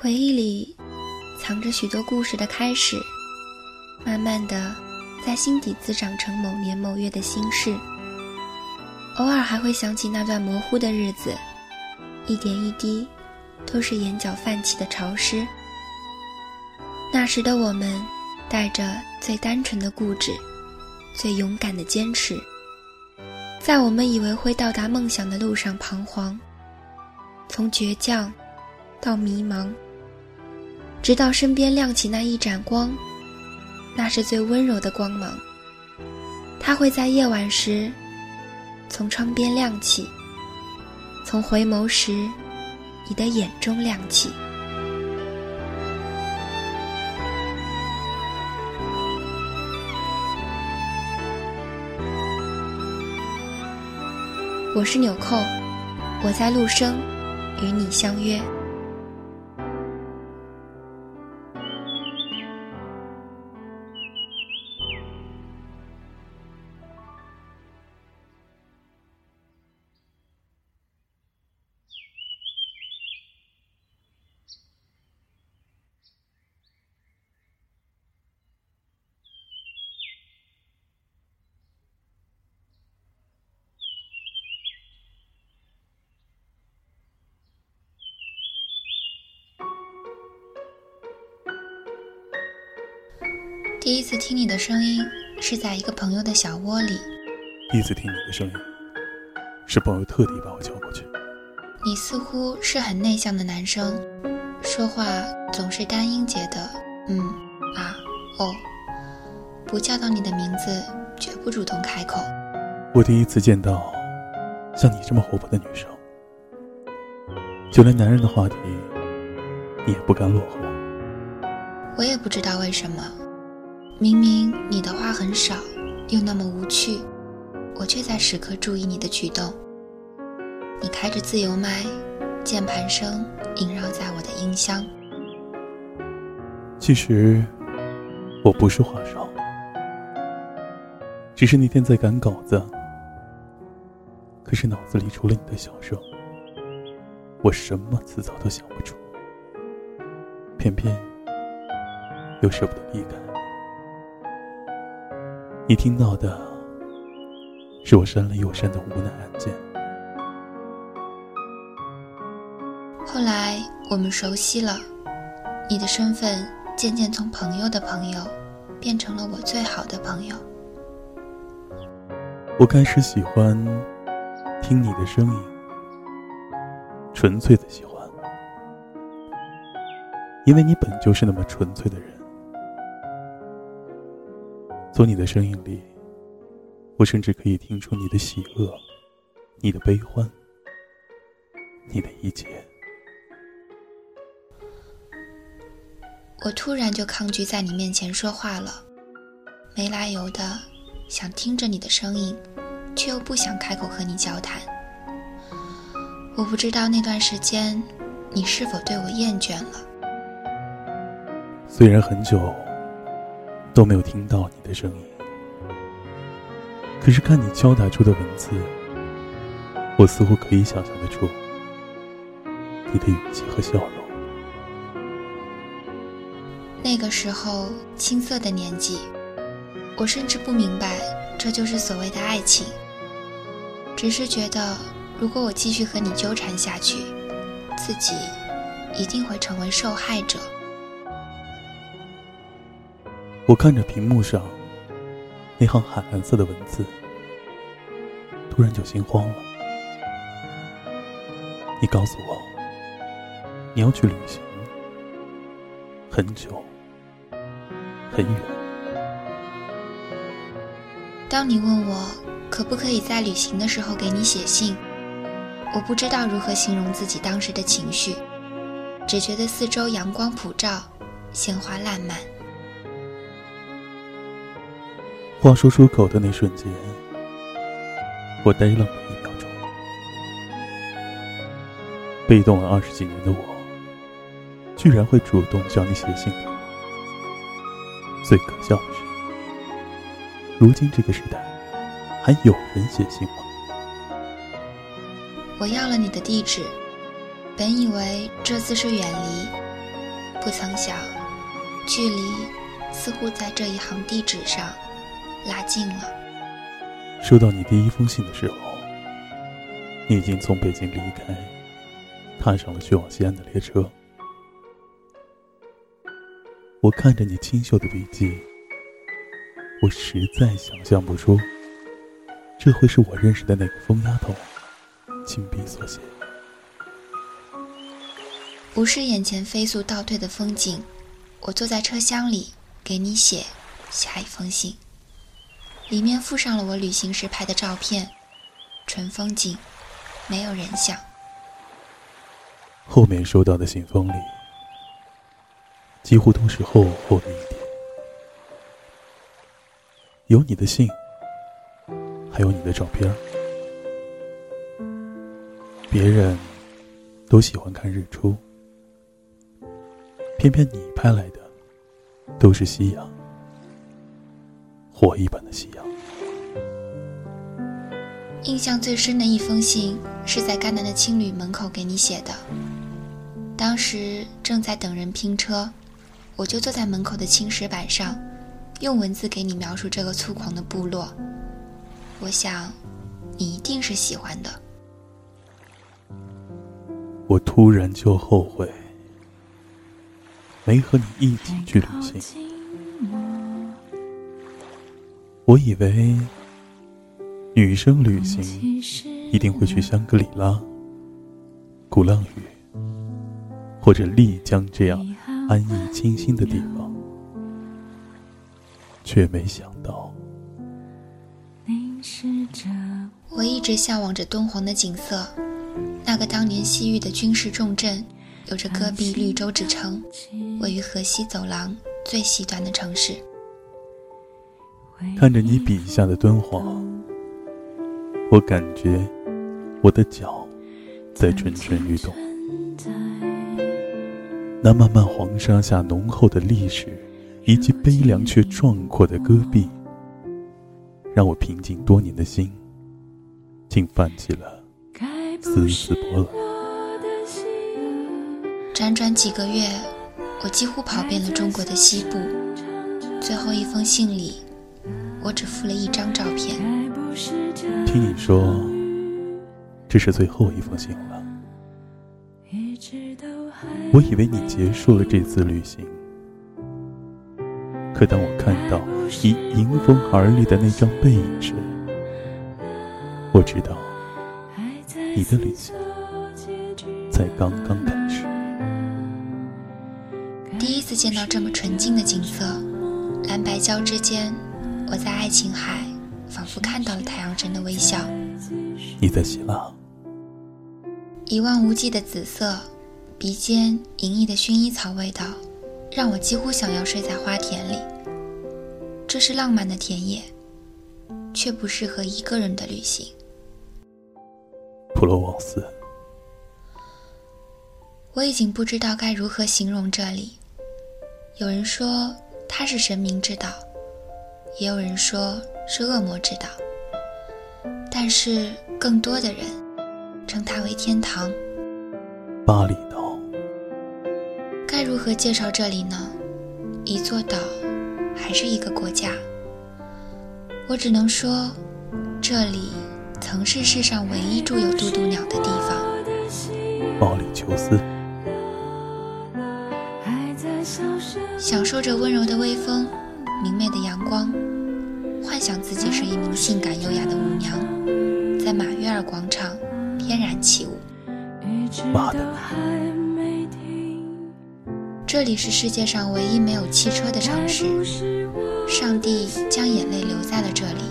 回忆里藏着许多故事的开始，慢慢的在心底滋长成某年某月的心事。偶尔还会想起那段模糊的日子，一点一滴，都是眼角泛起的潮湿。那时的我们，带着最单纯的固执，最勇敢的坚持，在我们以为会到达梦想的路上彷徨，从倔强到迷茫，直到身边亮起那一盏光，那是最温柔的光芒。它会在夜晚时。从窗边亮起，从回眸时，你的眼中亮起。我是纽扣，我在陆生，与你相约。第一次听你的声音是在一个朋友的小窝里。第一次听你的声音，是朋友特地把我叫过去。你似乎是很内向的男生，说话总是单音节的，嗯啊哦，不叫到你的名字绝不主动开口。我第一次见到像你这么活泼的女生，就连男人的话题，你也不甘落后。我也不知道为什么。明明你的话很少，又那么无趣，我却在时刻注意你的举动。你开着自由麦，键盘声萦绕在我的音箱。其实我不是话少，只是那天在赶稿子，可是脑子里除了你的笑声，我什么词藻都想不出，偏偏又舍不得离开。你听到的是我删了又删的无奈按键。后来我们熟悉了，你的身份渐渐从朋友的朋友变成了我最好的朋友。我开始喜欢听你的声音，纯粹的喜欢，因为你本就是那么纯粹的人。从你的声音里，我甚至可以听出你的喜恶，你的悲欢，你的一切。我突然就抗拒在你面前说话了，没来由的想听着你的声音，却又不想开口和你交谈。我不知道那段时间，你是否对我厌倦了。虽然很久。都没有听到你的声音，可是看你敲打出的文字，我似乎可以想象得出你的语气和笑容。那个时候青涩的年纪，我甚至不明白这就是所谓的爱情，只是觉得如果我继续和你纠缠下去，自己一定会成为受害者。我看着屏幕上那行海蓝色的文字，突然就心慌了。你告诉我，你要去旅行，很久，很远。当你问我可不可以在旅行的时候给你写信，我不知道如何形容自己当时的情绪，只觉得四周阳光普照，鲜花烂漫。话说出口的那瞬间，我呆愣了一秒钟。被动了二十几年的我，居然会主动叫你写信。最可笑的是，如今这个时代，还有人写信吗？我要了你的地址，本以为这次是远离，不曾想，距离似乎在这一行地址上拉近了。收到你第一封信的时候，你已经从北京离开，踏上了去往西安的列车。我看着你清秀的笔记，我实在想象不出，这会是我认识的那个疯丫头亲笔所写。不是眼前飞速倒退的风景，我坐在车厢里给你写下一封信。里面附上了我旅行时拍的照片，纯风景，没有人像。后面收到的信封里，几乎都是厚厚的一叠，有你的信，还有你的照片。别人都喜欢看日出。偏偏你拍来的都是夕阳，火一般的夕阳。印象最深的一封信是在甘南的青旅门口给你写的。当时正在等人拼车，我就坐在门口的青石板上，用文字给你描述这个粗犷的部落。我想，你一定是喜欢的。我突然就后悔。没和你一起去旅行，我以为女生旅行一定会去香格里拉、鼓浪屿或者丽江这样安逸清新的地方，却没想到，我一直向往着敦煌的景色，那个当年西域的军事重镇。有着“戈壁绿洲”之称，位于河西走廊最西端的城市。看着你笔下的敦煌，我感觉我的脚在蠢蠢欲动。那漫漫黄沙下浓厚的历史，以及悲凉却壮阔的戈壁，让我平静多年的心，竟泛起了丝丝波澜。辗转几个月，我几乎跑遍了中国的西部。最后一封信里，我只附了一张照片。听你说，这是最后一封信了。我以为你结束了这次旅行，可当我看到你迎风而立的那张背影时，我知道你的旅行才刚刚开始。第一次见到这么纯净的景色，蓝白礁之间，我在爱琴海仿佛看到了太阳神的微笑。你在希腊，一望无际的紫色，鼻尖隐逸的薰衣草味道，让我几乎想要睡在花田里。这是浪漫的田野，却不适合一个人的旅行。普罗旺斯，我已经不知道该如何形容这里。有人说它是神明之岛，也有人说是恶魔之岛，但是更多的人称它为天堂。巴厘岛。该如何介绍这里呢？一座岛，还是一个国家？我只能说，这里曾是世上唯一住有渡渡鸟的地方。毛里求斯。享受着温柔的微风，明媚的阳光，幻想自己是一名性感优雅的舞娘，在马约尔广场翩然起舞。妈的！这里是世界上唯一没有汽车的城市，上帝将眼泪留在了这里，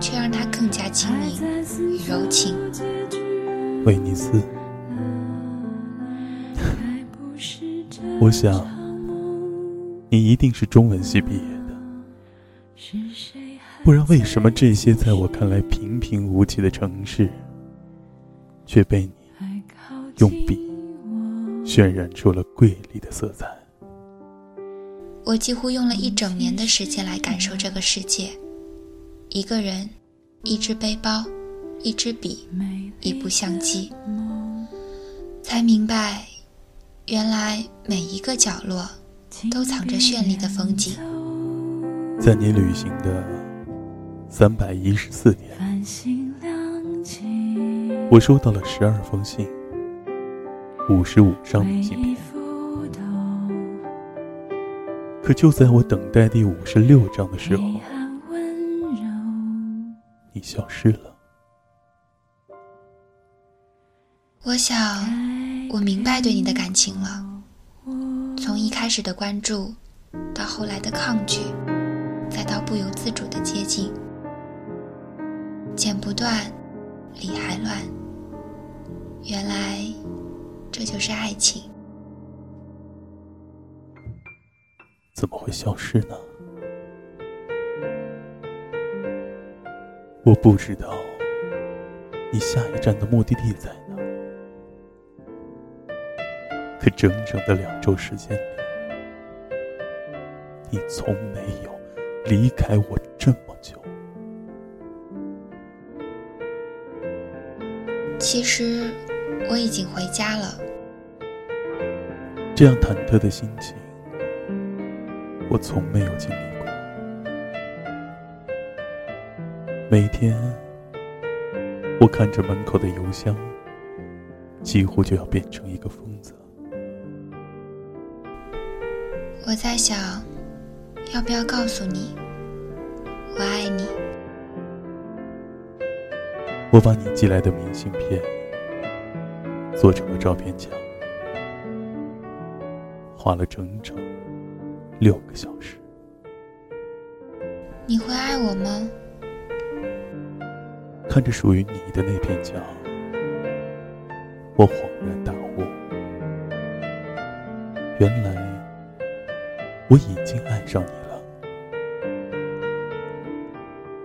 却让它更加轻盈与柔情。威尼斯，我想。你一定是中文系毕业的，不然为什么这些在我看来平平无奇的城市，却被你用笔渲染出了瑰丽的色彩？我几乎用了一整年的时间来感受这个世界，一个人，一只背包，一支笔，一部相机，才明白，原来每一个角落都藏着绚丽的风景。在你旅行的三百一十四天，我收到了十二封信，五十五张明信片。可就在我等待第五十六章的时候，你消失了。我想，我明白对你的感情了。从一开始的关注，到后来的抗拒，再到不由自主的接近，剪不断，理还乱。原来，这就是爱情。怎么会消失呢？我不知道你下一站的目的地在哪。可整整的两周时间里，你从没有离开我这么久。其实我已经回家了。这样忐忑的心情，我从没有经历过。每天，我看着门口的邮箱，几乎就要变成一个疯子。我在想，要不要告诉你，我爱你。我把你寄来的明信片做成了照片墙，花了整整六个小时。你会爱我吗？看着属于你的那片墙，我恍然大悟，原来。我已经爱上你了。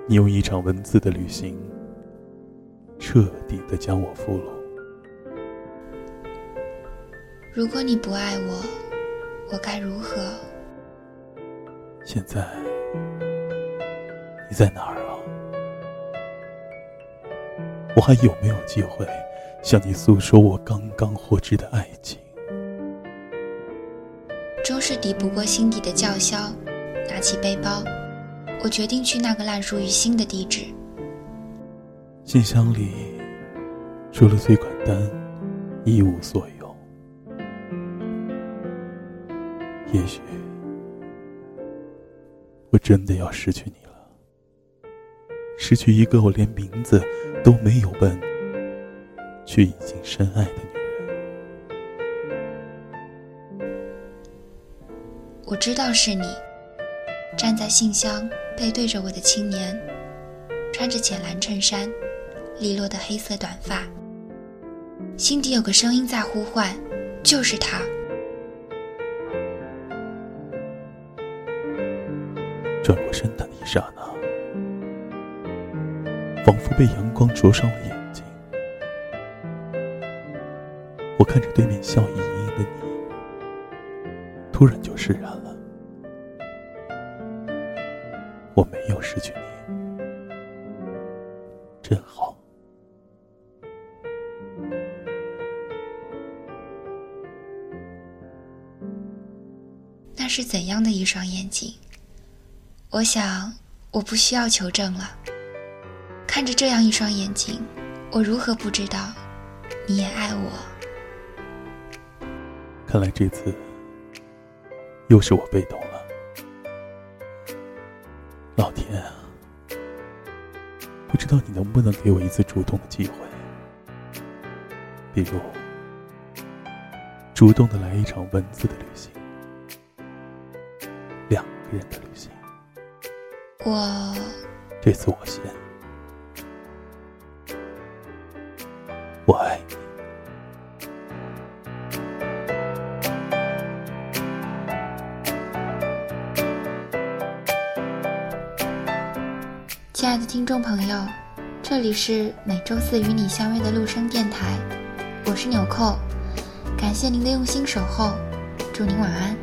你用一场文字的旅行，彻底的将我俘虏。如果你不爱我，我该如何？现在你在哪儿啊？我还有没有机会向你诉说我刚刚获知的爱情？终是抵不过心底的叫嚣，拿起背包，我决定去那个烂熟于心的地址。信箱里除了催款单，一无所有。也许我真的要失去你了，失去一个我连名字都没有问，却已经深爱的女人。我知道是你，站在信箱背对着我的青年，穿着浅蓝衬衫，利落的黑色短发。心底有个声音在呼唤，就是他。转过身的一刹那，仿佛被阳光灼伤了眼睛。我看着对面笑意盈盈的你。突然就释然了，失去你，真好。那是怎样的一双眼睛？我想，我不需要求证了。看着这样一双眼睛，我如何不知道你也爱我？看来这次。又是我被动了，老天啊！不知道你能不能给我一次主动的机会，比如主动的来一场文字的旅行，两个人的旅行。我这次我先，我爱你。亲爱的听众朋友，这里是每周四与你相约的陆生电台，我是纽扣，感谢您的用心守候，祝您晚安。